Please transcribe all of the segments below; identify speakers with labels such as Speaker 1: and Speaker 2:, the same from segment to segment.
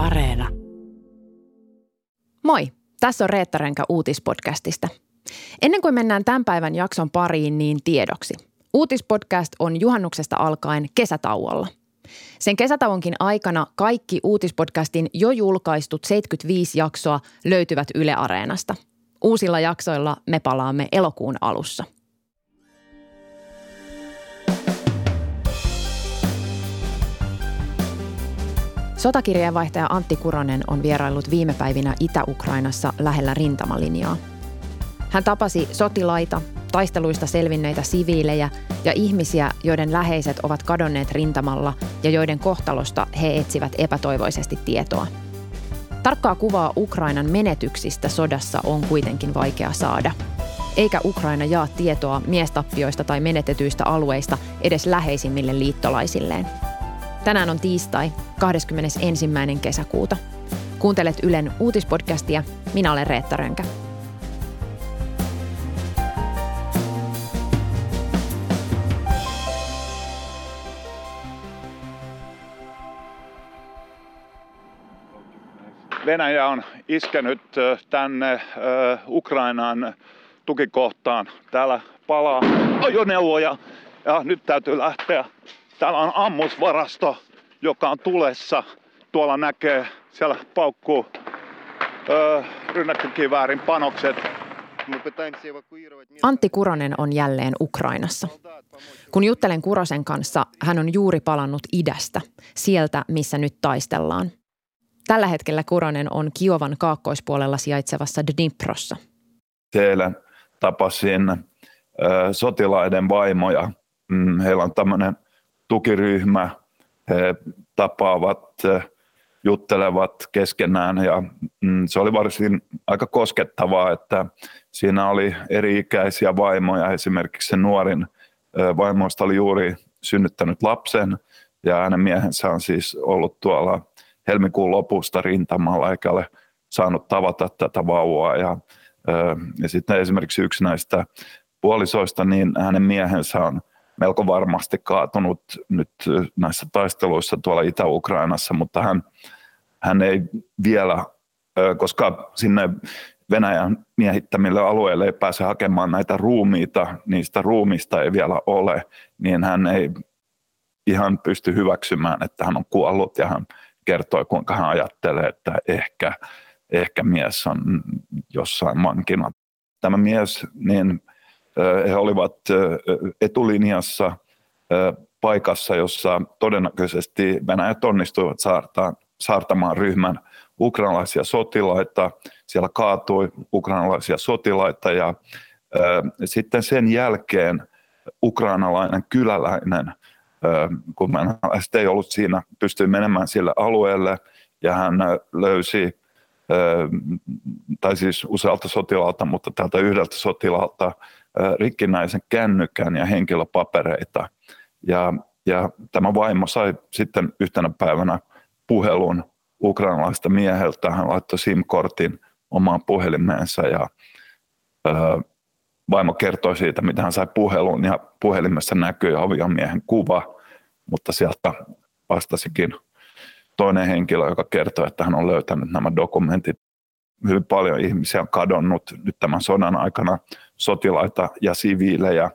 Speaker 1: Areena.
Speaker 2: Moi, tässä on Reetta Renkä uutispodcastista. Ennen kuin mennään tämän päivän jakson pariin, niin tiedoksi. Uutispodcast on juhannuksesta alkaen kesätauolla. Sen kesätauonkin aikana kaikki uutispodcastin jo julkaistut 75 jaksoa löytyvät Yle Areenasta. Uusilla jaksoilla me palaamme elokuun alussa – Sotakirjeenvaihtaja Antti Kuronen on vieraillut viime päivinä Itä-Ukrainassa lähellä rintamalinjaa. Hän tapasi sotilaita, taisteluista selvinneitä siviilejä ja ihmisiä, joiden läheiset ovat kadonneet rintamalla ja joiden kohtalosta he etsivät epätoivoisesti tietoa. Tarkkaa kuvaa Ukrainan menetyksistä sodassa on kuitenkin vaikea saada. Eikä Ukraina jaa tietoa miestappioista tai menetetyistä alueista edes läheisimmille liittolaisilleen – Tänään on tiistai, 21. kesäkuuta. Kuuntelet Ylen uutispodcastia. Minä olen Reetta Rönkä.
Speaker 3: Venäjä on iskenyt tänne Ukrainaan tukikohtaan. Täällä palaa ajoneuvoja ja nyt täytyy lähteä Täällä on ammusvarasto, joka on tulessa. Tuolla näkee, siellä paukkuu öö, rynnäkkökiväärin panokset.
Speaker 2: Antti Kuronen on jälleen Ukrainassa. Kun juttelen Kurosen kanssa, hän on juuri palannut idästä, sieltä missä nyt taistellaan. Tällä hetkellä Kuronen on Kiovan kaakkoispuolella sijaitsevassa Dniprossa.
Speaker 3: Siellä tapasin ö, sotilaiden vaimoja. Mm, heillä on tämmöinen – tukiryhmä, he tapaavat, juttelevat keskenään ja mm, se oli varsin aika koskettavaa, että siinä oli eri-ikäisiä vaimoja, esimerkiksi se nuorin vaimoista oli juuri synnyttänyt lapsen ja hänen miehensä on siis ollut tuolla helmikuun lopusta rintamalla eikä ole saanut tavata tätä vauvaa. Ja, ja sitten esimerkiksi yksi näistä puolisoista, niin hänen miehensä on melko varmasti kaatunut nyt näissä taisteluissa tuolla Itä-Ukrainassa, mutta hän, hän ei vielä, koska sinne Venäjän miehittämille alueille ei pääse hakemaan näitä ruumiita, niistä ruumista ei vielä ole, niin hän ei ihan pysty hyväksymään, että hän on kuollut ja hän kertoi, kuinka hän ajattelee, että ehkä, ehkä mies on jossain vankina. Tämä mies, niin he olivat etulinjassa paikassa, jossa todennäköisesti Venäjät onnistuivat saartaan, saartamaan ryhmän ukrainalaisia sotilaita. Siellä kaatui ukrainalaisia sotilaita ja sitten sen jälkeen ukrainalainen kyläläinen, kun venäläiset ei ollut siinä, pystyi menemään sille alueelle ja hän löysi tai siis usealta sotilaalta, mutta tältä yhdeltä sotilaalta rikkinäisen kännykän ja henkilöpapereita. Ja, ja tämä vaimo sai sitten yhtenä päivänä puhelun ukrainalaista mieheltä. Hän laittoi SIM-kortin omaan puhelimeensa ja ö, vaimo kertoi siitä, mitä hän sai puhelun ja puhelimessa näkyi aviomiehen kuva, mutta sieltä vastasikin toinen henkilö, joka kertoi, että hän on löytänyt nämä dokumentit hyvin paljon ihmisiä on kadonnut nyt tämän sodan aikana, sotilaita ja siviilejä,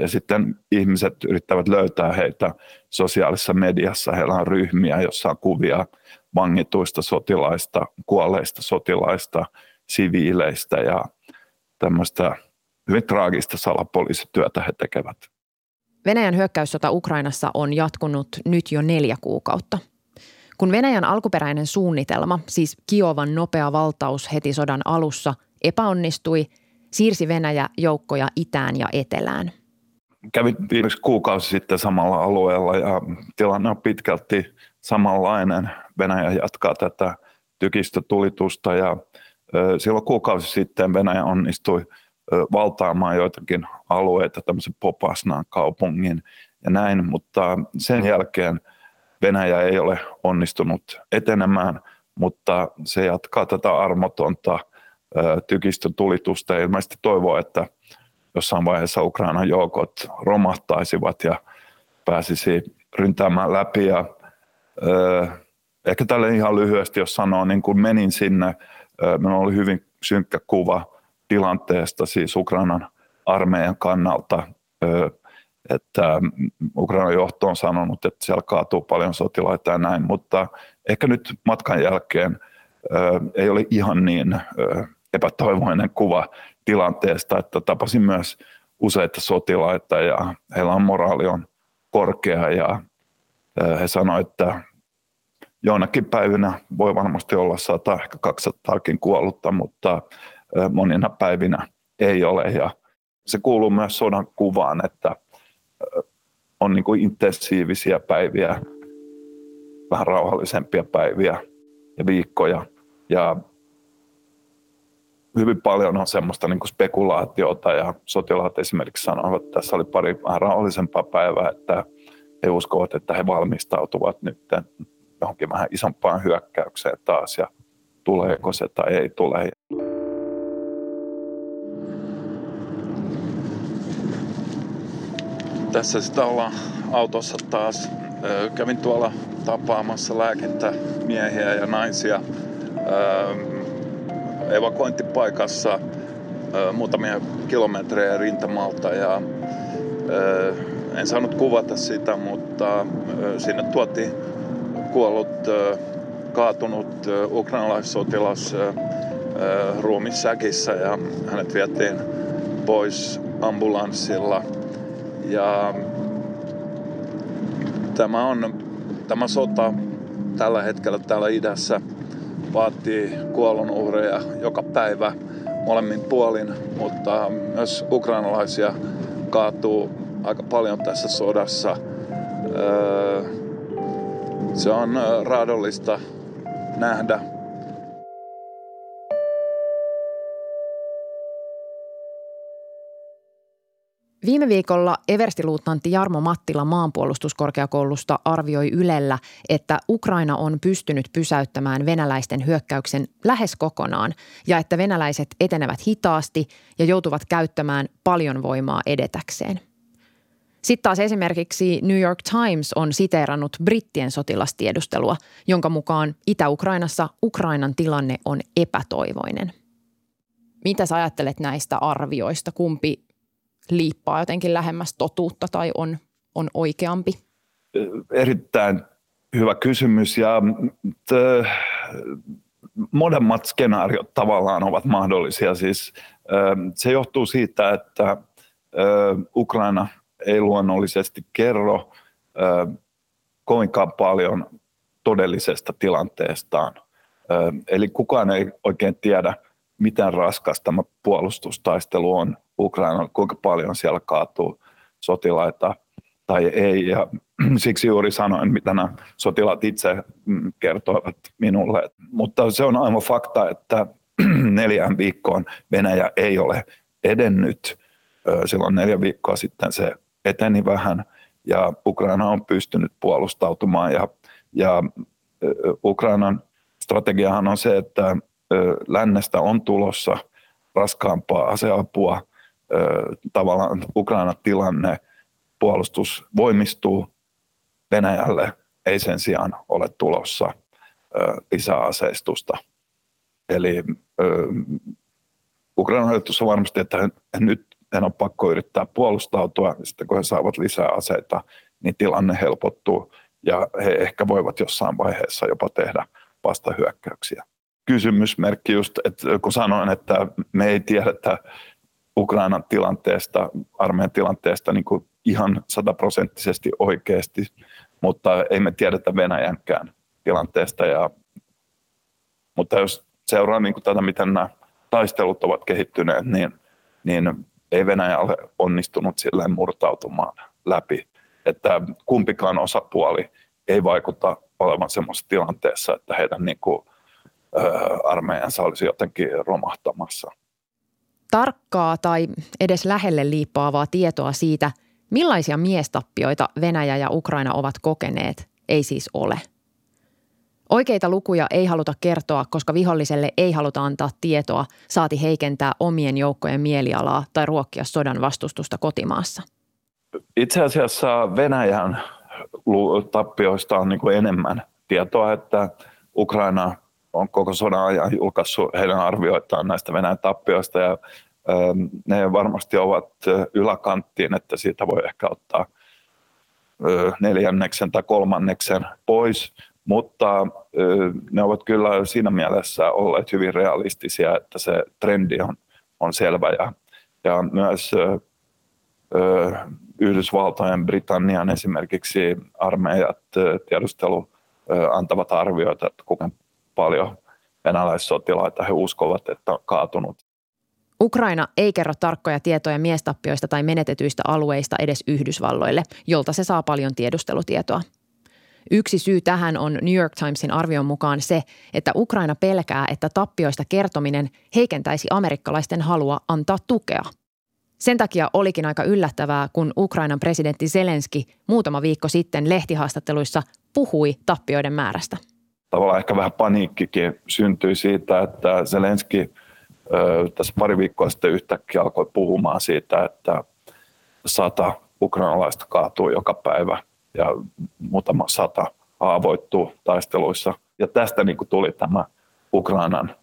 Speaker 3: ja sitten ihmiset yrittävät löytää heitä sosiaalisessa mediassa. Heillä on ryhmiä, jossa on kuvia vangituista sotilaista, kuolleista sotilaista, siviileistä ja tämmöistä hyvin traagista salapoliisityötä he tekevät.
Speaker 2: Venäjän hyökkäyssota Ukrainassa on jatkunut nyt jo neljä kuukautta – kun Venäjän alkuperäinen suunnitelma, siis Kiovan nopea valtaus heti sodan alussa, epäonnistui, siirsi Venäjä joukkoja itään ja etelään.
Speaker 3: Kävin viimeksi kuukausi sitten samalla alueella ja tilanne on pitkälti samanlainen. Venäjä jatkaa tätä tykistötulitusta ja silloin kuukausi sitten Venäjä onnistui valtaamaan joitakin alueita, tämmöisen Popasnaan kaupungin ja näin, mutta sen jälkeen – Venäjä ei ole onnistunut etenemään, mutta se jatkaa tätä armotonta tykistötulitusta ja ilmeisesti toivoo, että jossain vaiheessa Ukrainan joukot romahtaisivat ja pääsisi ryntäämään läpi. Ja, ehkä tälle ihan lyhyesti, jos sanoo, niin kun menin sinne, minulla oli hyvin synkkä kuva tilanteesta, siis Ukrainan armeijan kannalta, että Ukrainan johto on sanonut, että siellä kaatuu paljon sotilaita ja näin, mutta ehkä nyt matkan jälkeen ei ole ihan niin epätoivoinen kuva tilanteesta, että tapasin myös useita sotilaita ja heillä on moraali on korkea ja he sanoivat, että joinakin päivinä voi varmasti olla 100, ehkä 200 kuollutta, mutta monina päivinä ei ole. Ja se kuuluu myös sodan kuvaan, että on niin kuin intensiivisiä päiviä, vähän rauhallisempia päiviä ja viikkoja. Ja hyvin paljon on semmoista niin kuin spekulaatiota ja sotilaat esimerkiksi sanoivat, että tässä oli pari vähän rauhallisempaa päivää, että he uskovat, että he valmistautuvat nyt johonkin vähän isompaan hyökkäykseen taas ja tuleeko se tai ei tule. Tässä sitä ollaan autossa taas. Kävin tuolla tapaamassa lääkintämiehiä ja naisia evakuointipaikassa muutamia kilometrejä rintamalta ja en saanut kuvata sitä, mutta sinne tuotiin kuollut, kaatunut ukrainalaissotilas ruumissäkissä ja hänet vietiin pois ambulanssilla. Ja tämä on tämä sota tällä hetkellä täällä idässä vaatii kuolonuhreja joka päivä molemmin puolin, mutta myös ukrainalaisia kaatuu aika paljon tässä sodassa. Se on raadollista nähdä.
Speaker 2: Viime viikolla Everstiluutnantti Jarmo Mattila maanpuolustuskorkeakoulusta arvioi Ylellä, että Ukraina on pystynyt pysäyttämään venäläisten hyökkäyksen lähes kokonaan ja että venäläiset etenevät hitaasti ja joutuvat käyttämään paljon voimaa edetäkseen – sitten taas esimerkiksi New York Times on siteerannut brittien sotilastiedustelua, jonka mukaan Itä-Ukrainassa Ukrainan tilanne on epätoivoinen. Mitä sä ajattelet näistä arvioista? Kumpi liippaa jotenkin lähemmäs totuutta tai on, on oikeampi?
Speaker 3: Erittäin hyvä kysymys ja t- molemmat skenaariot tavallaan ovat mahdollisia. Siis, se johtuu siitä, että Ukraina – ei luonnollisesti kerro kovinkaan paljon todellisesta tilanteestaan. Eli kukaan ei oikein tiedä, miten raskas tämä puolustustaistelu on Ukraina, kuinka paljon siellä kaatuu sotilaita tai ei. Ja siksi juuri sanoin, mitä nämä sotilaat itse mm, kertoivat minulle. Mutta se on aivan fakta, että neljään viikkoon Venäjä ei ole edennyt. Silloin neljä viikkoa sitten se eteni vähän ja Ukraina on pystynyt puolustautumaan ja, ja Ukrainan strategiahan on se, että lännestä on tulossa raskaampaa aseapua, tavallaan Ukrainan tilanne, puolustus voimistuu Venäjälle, ei sen sijaan ole tulossa lisäaseistusta. Eli Ukrainan hallitus on varmasti, että nyt heidän on pakko yrittää puolustautua, ja sitten kun he saavat lisää aseita, niin tilanne helpottuu, ja he ehkä voivat jossain vaiheessa jopa tehdä vastahyökkäyksiä. Kysymysmerkki just, että kun sanoin, että me ei tiedetä Ukrainan tilanteesta, armeijan tilanteesta niin kuin ihan sataprosenttisesti oikeasti, mutta ei me tiedetä Venäjänkään tilanteesta. Ja, mutta jos seuraa niin kuin tätä, miten nämä taistelut ovat kehittyneet, niin, niin ei Venäjä ole onnistunut silleen murtautumaan läpi, että kumpikaan osapuoli ei vaikuta olevan semmoisessa tilanteessa, että heidän niin kuin, armeijansa olisi jotenkin romahtamassa.
Speaker 2: Tarkkaa tai edes lähelle liippaavaa tietoa siitä, millaisia miestappioita Venäjä ja Ukraina ovat kokeneet, ei siis ole – Oikeita lukuja ei haluta kertoa, koska viholliselle ei haluta antaa tietoa, saati heikentää omien joukkojen mielialaa tai ruokkia sodan vastustusta kotimaassa.
Speaker 3: Itse asiassa Venäjän tappioista on niin enemmän tietoa, että Ukraina on koko sodan ajan julkaissut heidän arvioitaan näistä Venäjän tappioista ja ne varmasti ovat yläkanttiin, että siitä voi ehkä ottaa neljänneksen tai kolmanneksen pois, mutta ne ovat kyllä siinä mielessä olleet hyvin realistisia, että se trendi on, on selvä ja, ja myös Yhdysvaltojen, Britannian esimerkiksi armeijat, tiedustelu antavat arvioita, että kuinka paljon venäläissotilaita he uskovat, että on kaatunut.
Speaker 2: Ukraina ei kerro tarkkoja tietoja miestappioista tai menetetyistä alueista edes Yhdysvalloille, jolta se saa paljon tiedustelutietoa. Yksi syy tähän on New York Timesin arvion mukaan se, että Ukraina pelkää, että tappioista kertominen heikentäisi amerikkalaisten halua antaa tukea. Sen takia olikin aika yllättävää, kun Ukrainan presidentti Zelenski muutama viikko sitten lehtihaastatteluissa puhui tappioiden määrästä.
Speaker 3: Tavallaan ehkä vähän paniikkikin syntyi siitä, että Zelenski – tässä pari viikkoa sitten yhtäkkiä alkoi puhumaan siitä, että sata ukrainalaista kaatuu joka päivä ja muutama sata haavoittuu taisteluissa. Ja tästä niin kuin tuli tämä Ukrainan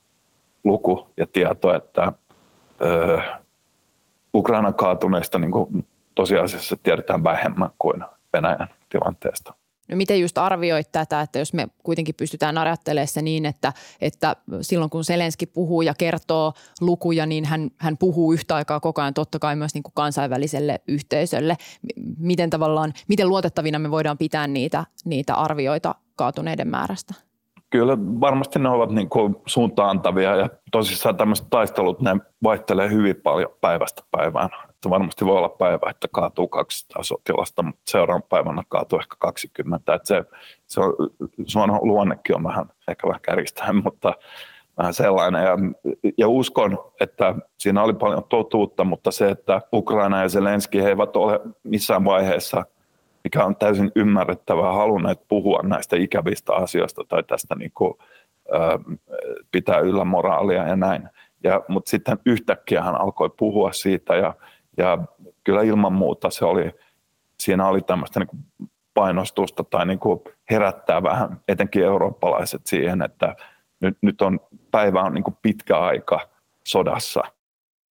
Speaker 3: luku ja tieto, että ö, Ukrainan kaatuneista niin kuin tosiasiassa tiedetään vähemmän kuin Venäjän tilanteesta.
Speaker 2: No miten just arvioit tätä, että jos me kuitenkin pystytään ajattelemaan se niin, että, että silloin kun Selenski puhuu ja kertoo lukuja, niin hän, hän puhuu yhtä aikaa koko ajan totta kai myös niin kuin kansainväliselle yhteisölle. Miten tavallaan, miten luotettavina me voidaan pitää niitä, niitä arvioita kaatuneiden määrästä?
Speaker 3: Kyllä varmasti ne ovat niin kuin suuntaantavia ja tosissaan tämmöiset taistelut, ne vaihtelee hyvin paljon päivästä päivään että varmasti voi olla päivä, että kaatuu 200 sotilasta, mutta seuraavan päivänä kaatuu ehkä 20. Että se, se on, suon luonnekin on vähän, ehkä vähän kärjistäen, mutta vähän sellainen. Ja, ja uskon, että siinä oli paljon totuutta, mutta se, että Ukraina ja Zelenski he eivät ole missään vaiheessa, mikä on täysin ymmärrettävää, halunneet puhua näistä ikävistä asioista tai tästä niin kuin, pitää yllä moraalia ja näin. Ja, mutta sitten yhtäkkiä hän alkoi puhua siitä ja ja kyllä ilman muuta se oli, siinä oli tämmöistä niin painostusta tai niin kuin herättää vähän etenkin eurooppalaiset siihen, että nyt, nyt on, päivä on niin kuin pitkä aika sodassa.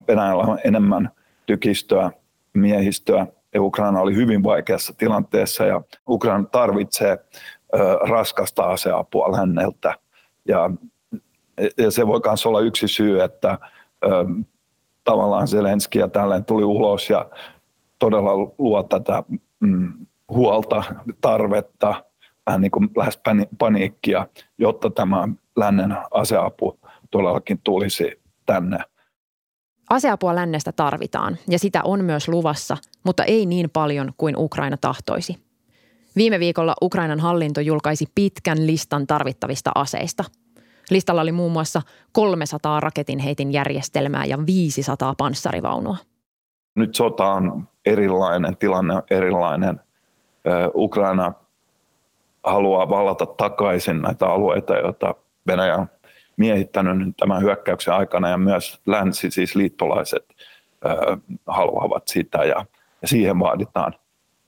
Speaker 3: Venäjällä on enemmän tykistöä, miehistöä ja Ukraina oli hyvin vaikeassa tilanteessa ja Ukraina tarvitsee ö, raskasta aseapua länneltä. Ja, ja se voi myös olla yksi syy, että ö, tavallaan Zelenski ja tällainen tuli ulos ja todella luo tätä mm, huolta, tarvetta, vähän niin kuin lähes paniikkia, jotta tämä lännen aseapu todellakin tulisi tänne.
Speaker 2: Aseapua lännestä tarvitaan ja sitä on myös luvassa, mutta ei niin paljon kuin Ukraina tahtoisi. Viime viikolla Ukrainan hallinto julkaisi pitkän listan tarvittavista aseista – Listalla oli muun muassa 300 raketinheitin järjestelmää ja 500 panssarivaunua.
Speaker 3: Nyt sota on erilainen, tilanne on erilainen. Ukraina haluaa vallata takaisin näitä alueita, joita Venäjä on miehittänyt tämän hyökkäyksen aikana ja myös länsi, siis liittolaiset, haluavat sitä ja, ja siihen vaaditaan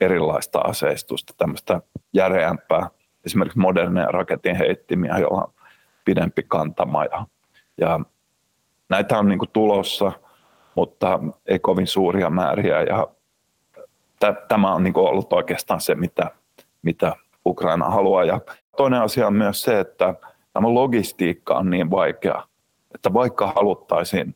Speaker 3: erilaista aseistusta, tämmöistä järeämpää, esimerkiksi moderneja raketinheittimiä, joilla on pidempi kantama. Ja, ja näitä on niin kuin tulossa, mutta ei kovin suuria määriä. Ja t- tämä on niin kuin ollut oikeastaan se, mitä, mitä Ukraina haluaa. Ja toinen asia on myös se, että tämä logistiikka on niin vaikea, että vaikka haluttaisiin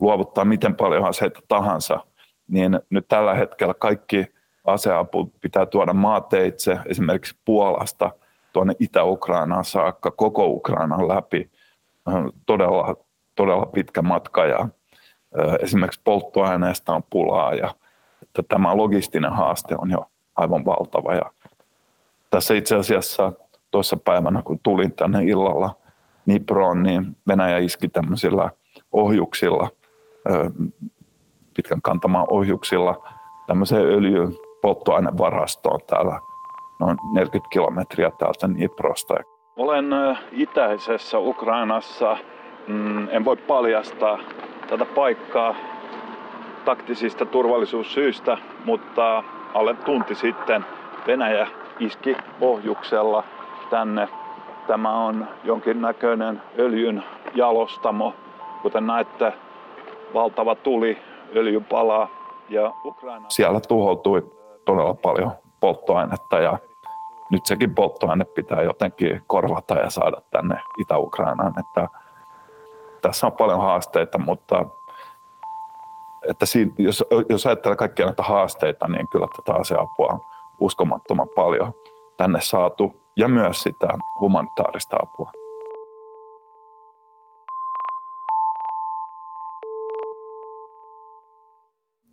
Speaker 3: luovuttaa miten paljon aseita tahansa, niin nyt tällä hetkellä kaikki aseapu pitää tuoda maateitse, esimerkiksi Puolasta – tuonne Itä-Ukrainaan saakka, koko Ukrainan läpi. Todella, todella pitkä matka ja esimerkiksi polttoaineesta on pulaa ja että tämä logistinen haaste on jo aivan valtava. Ja tässä itse asiassa tuossa päivänä, kun tulin tänne illalla Niproon, niin Venäjä iski tämmöisillä ohjuksilla, pitkän kantamaan ohjuksilla, tämmöiseen öljypolttoainevarastoon täällä noin 40 kilometriä täältä Niprosta. Olen itäisessä Ukrainassa. Mm, en voi paljastaa tätä paikkaa taktisista turvallisuussyistä, mutta alle tunti sitten Venäjä iski ohjuksella tänne. Tämä on jonkinnäköinen öljyn jalostamo. Kuten näette, valtava tuli, öljy palaa ja Ukraina... Siellä tuhoutui todella paljon polttoainetta ja nyt sekin polttoaine pitää jotenkin korvata ja saada tänne Itä-Ukrainaan. Että tässä on paljon haasteita, mutta että siinä, jos, jos ajattelee kaikkia näitä haasteita, niin kyllä tätä aseapua on uskomattoman paljon tänne saatu ja myös sitä humanitaarista apua.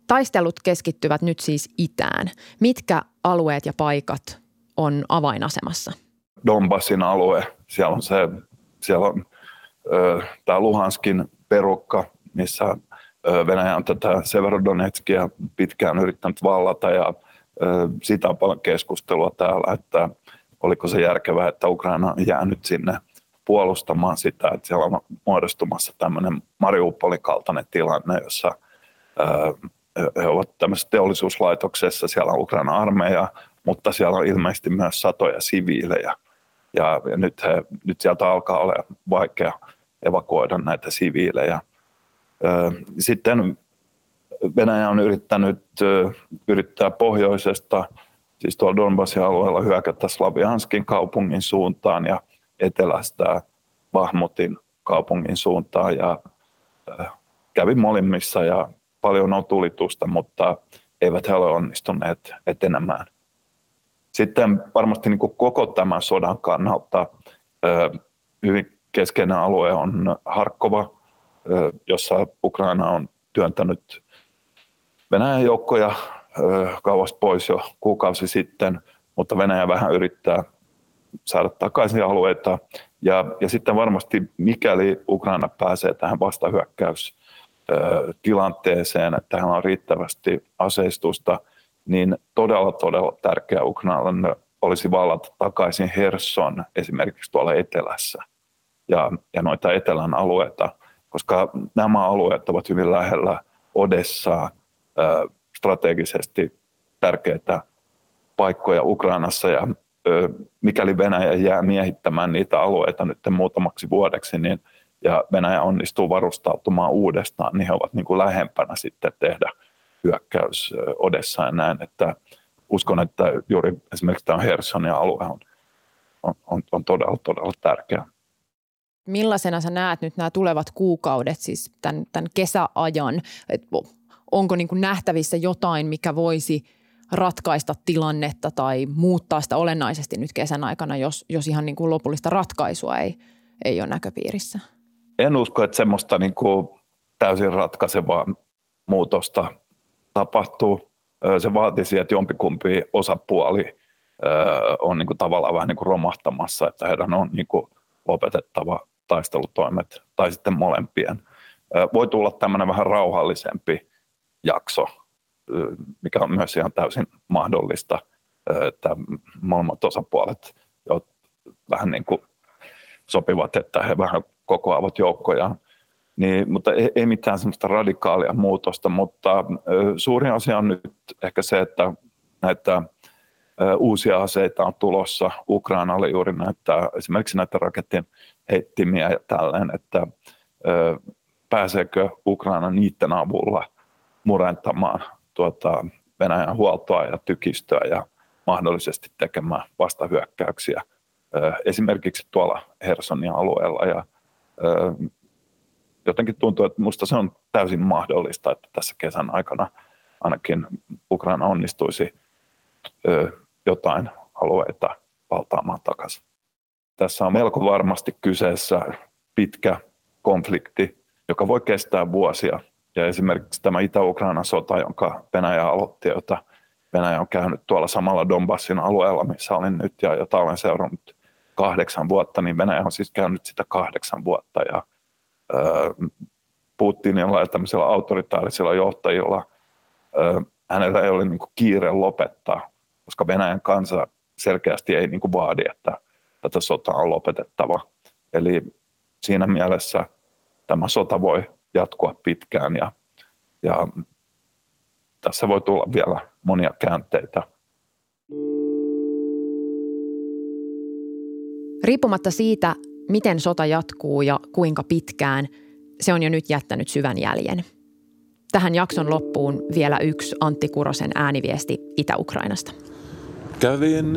Speaker 2: Taistelut keskittyvät nyt siis itään. Mitkä alueet ja paikat on avainasemassa?
Speaker 3: Donbassin alue, siellä on se, siellä on tämä Luhanskin perukka, missä Venäjä on tätä Severodonetskia pitkään yrittänyt vallata ja siitä on paljon keskustelua täällä, että oliko se järkevää, että Ukraina on jäänyt sinne puolustamaan sitä, että siellä on muodostumassa tämmöinen Mariupolin kaltainen tilanne, jossa he ovat tämmöisessä teollisuuslaitoksessa, siellä on Ukraina armeija, mutta siellä on ilmeisesti myös satoja siviilejä. Ja, ja nyt, he, nyt sieltä alkaa olla vaikea evakuoida näitä siviilejä. Sitten Venäjä on yrittänyt yrittää pohjoisesta, siis tuolla Donbassin alueella hyökätä Slavianskin kaupungin suuntaan ja etelästä Bahmutin kaupungin suuntaan ja kävi molemmissa ja paljon on tulitusta, mutta eivät he ole onnistuneet etenemään. Sitten varmasti niin kuin koko tämän sodan kannalta hyvin keskeinen alue on Harkova, jossa Ukraina on työntänyt Venäjän joukkoja kauas pois jo kuukausi sitten, mutta Venäjä vähän yrittää saada takaisin alueita. Ja, ja sitten varmasti mikäli Ukraina pääsee tähän vastahyökkäystilanteeseen, että hän on riittävästi aseistusta, niin todella todella tärkeä Ukrainalle olisi vallata takaisin Herson esimerkiksi tuolla etelässä ja, ja noita etelän alueita, koska nämä alueet ovat hyvin lähellä Odessaa, strategisesti tärkeitä paikkoja Ukrainassa ja mikäli Venäjä jää miehittämään niitä alueita nyt muutamaksi vuodeksi, niin ja Venäjä onnistuu varustautumaan uudestaan, niin he ovat niin kuin lähempänä sitten tehdä hyökkäys Odessa ja näin, että uskon, että juuri esimerkiksi tämä Hersonin alue on, on, on, todella, todella tärkeä.
Speaker 2: Millaisena sä näet nyt nämä tulevat kuukaudet, siis tämän, tämän kesäajan? onko niin kuin nähtävissä jotain, mikä voisi ratkaista tilannetta tai muuttaa sitä olennaisesti nyt kesän aikana, jos, jos ihan niin kuin lopullista ratkaisua ei, ei ole näköpiirissä?
Speaker 3: En usko, että semmoista niin kuin täysin ratkaisevaa muutosta tapahtuu. Se vaatisi, että jompikumpi osapuoli on niin kuin tavallaan vähän niin kuin romahtamassa, että heidän on niin kuin lopetettava taistelutoimet tai sitten molempien. Voi tulla tämmöinen vähän rauhallisempi jakso, mikä on myös ihan täysin mahdollista, että molemmat osapuolet vähän niin kuin sopivat, että he vähän kokoavat joukkojaan. Niin, mutta ei, mitään semmoista radikaalia muutosta, mutta suurin asia on nyt ehkä se, että näitä uusia aseita on tulossa Ukrainalle juuri näitä, esimerkiksi näitä raketin heittimiä ja tälleen, että pääseekö Ukraina niiden avulla murentamaan tuota Venäjän huoltoa ja tykistöä ja mahdollisesti tekemään vastahyökkäyksiä esimerkiksi tuolla Hersonin alueella. Ja jotenkin tuntuu, että minusta se on täysin mahdollista, että tässä kesän aikana ainakin Ukraina onnistuisi jotain alueita valtaamaan takaisin. Tässä on melko varmasti kyseessä pitkä konflikti, joka voi kestää vuosia – ja esimerkiksi tämä Itä-Ukrainan sota, jonka Venäjä aloitti, jota Venäjä on käynyt tuolla samalla Donbassin alueella, missä olin nyt ja jota olen seurannut kahdeksan vuotta, niin Venäjä on siis käynyt sitä kahdeksan vuotta. Ja Putinilla ja tämmöisellä autoritaarisilla johtajilla hänellä ei ole niin kuin kiire lopettaa, koska Venäjän kansa selkeästi ei niin kuin vaadi, että tätä sotaa on lopetettava. Eli siinä mielessä tämä sota voi jatkua pitkään ja, ja tässä voi tulla vielä monia käänteitä.
Speaker 2: Riippumatta siitä, miten sota jatkuu ja kuinka pitkään, se on jo nyt jättänyt syvän jäljen. Tähän jakson loppuun vielä yksi Antti Kurosen ääniviesti Itä-Ukrainasta.
Speaker 3: Kävin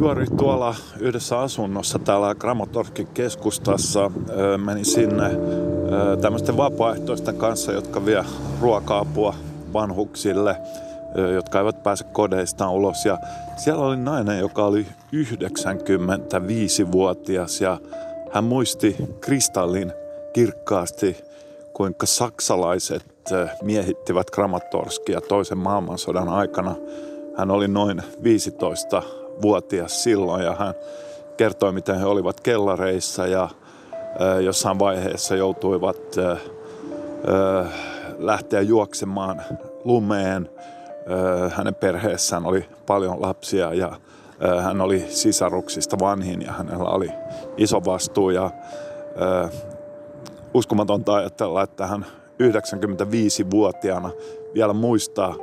Speaker 3: juuri tuolla yhdessä asunnossa täällä Kramatorkin keskustassa. Menin sinne tämmöisten vapaaehtoisten kanssa, jotka vie ruoka-apua vanhuksille, jotka eivät pääse kodeistaan ulos. Ja siellä oli nainen, joka oli 95-vuotias ja hän muisti kristallin kirkkaasti, kuinka saksalaiset miehittivät Kramatorskia toisen maailmansodan aikana – hän oli noin 15-vuotias silloin ja hän kertoi, miten he olivat kellareissa ja jossain vaiheessa joutuivat lähteä juoksemaan lumeen. Hänen perheessään oli paljon lapsia ja hän oli sisaruksista vanhin ja hänellä oli iso vastuu ja uskomatonta ajatella, että hän 95-vuotiaana vielä muistaa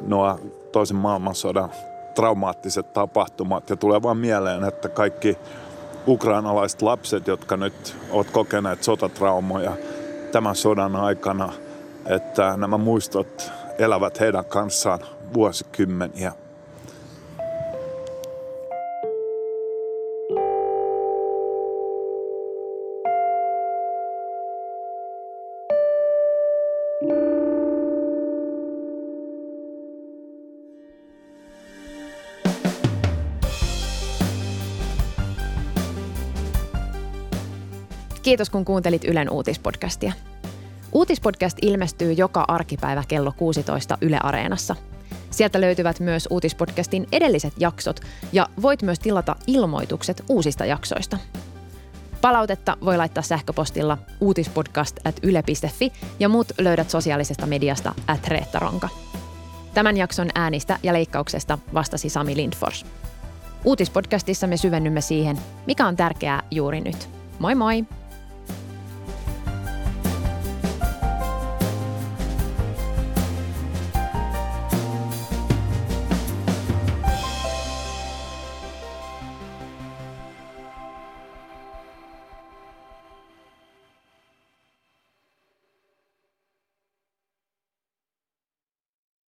Speaker 3: nuo toisen maailmansodan traumaattiset tapahtumat. Ja tulee vaan mieleen, että kaikki ukrainalaiset lapset, jotka nyt ovat kokeneet sotatraumoja tämän sodan aikana, että nämä muistot elävät heidän kanssaan vuosikymmeniä.
Speaker 2: Kiitos kun kuuntelit Ylen uutispodcastia. Uutispodcast ilmestyy joka arkipäivä kello 16 Yle Areenassa. Sieltä löytyvät myös uutispodcastin edelliset jaksot ja voit myös tilata ilmoitukset uusista jaksoista. Palautetta voi laittaa sähköpostilla uutispodcast at yle.fi ja muut löydät sosiaalisesta mediasta at Reettaronka. Tämän jakson äänistä ja leikkauksesta vastasi Sami Lindfors. Uutispodcastissa me syvennymme siihen, mikä on tärkeää juuri nyt. Moi moi!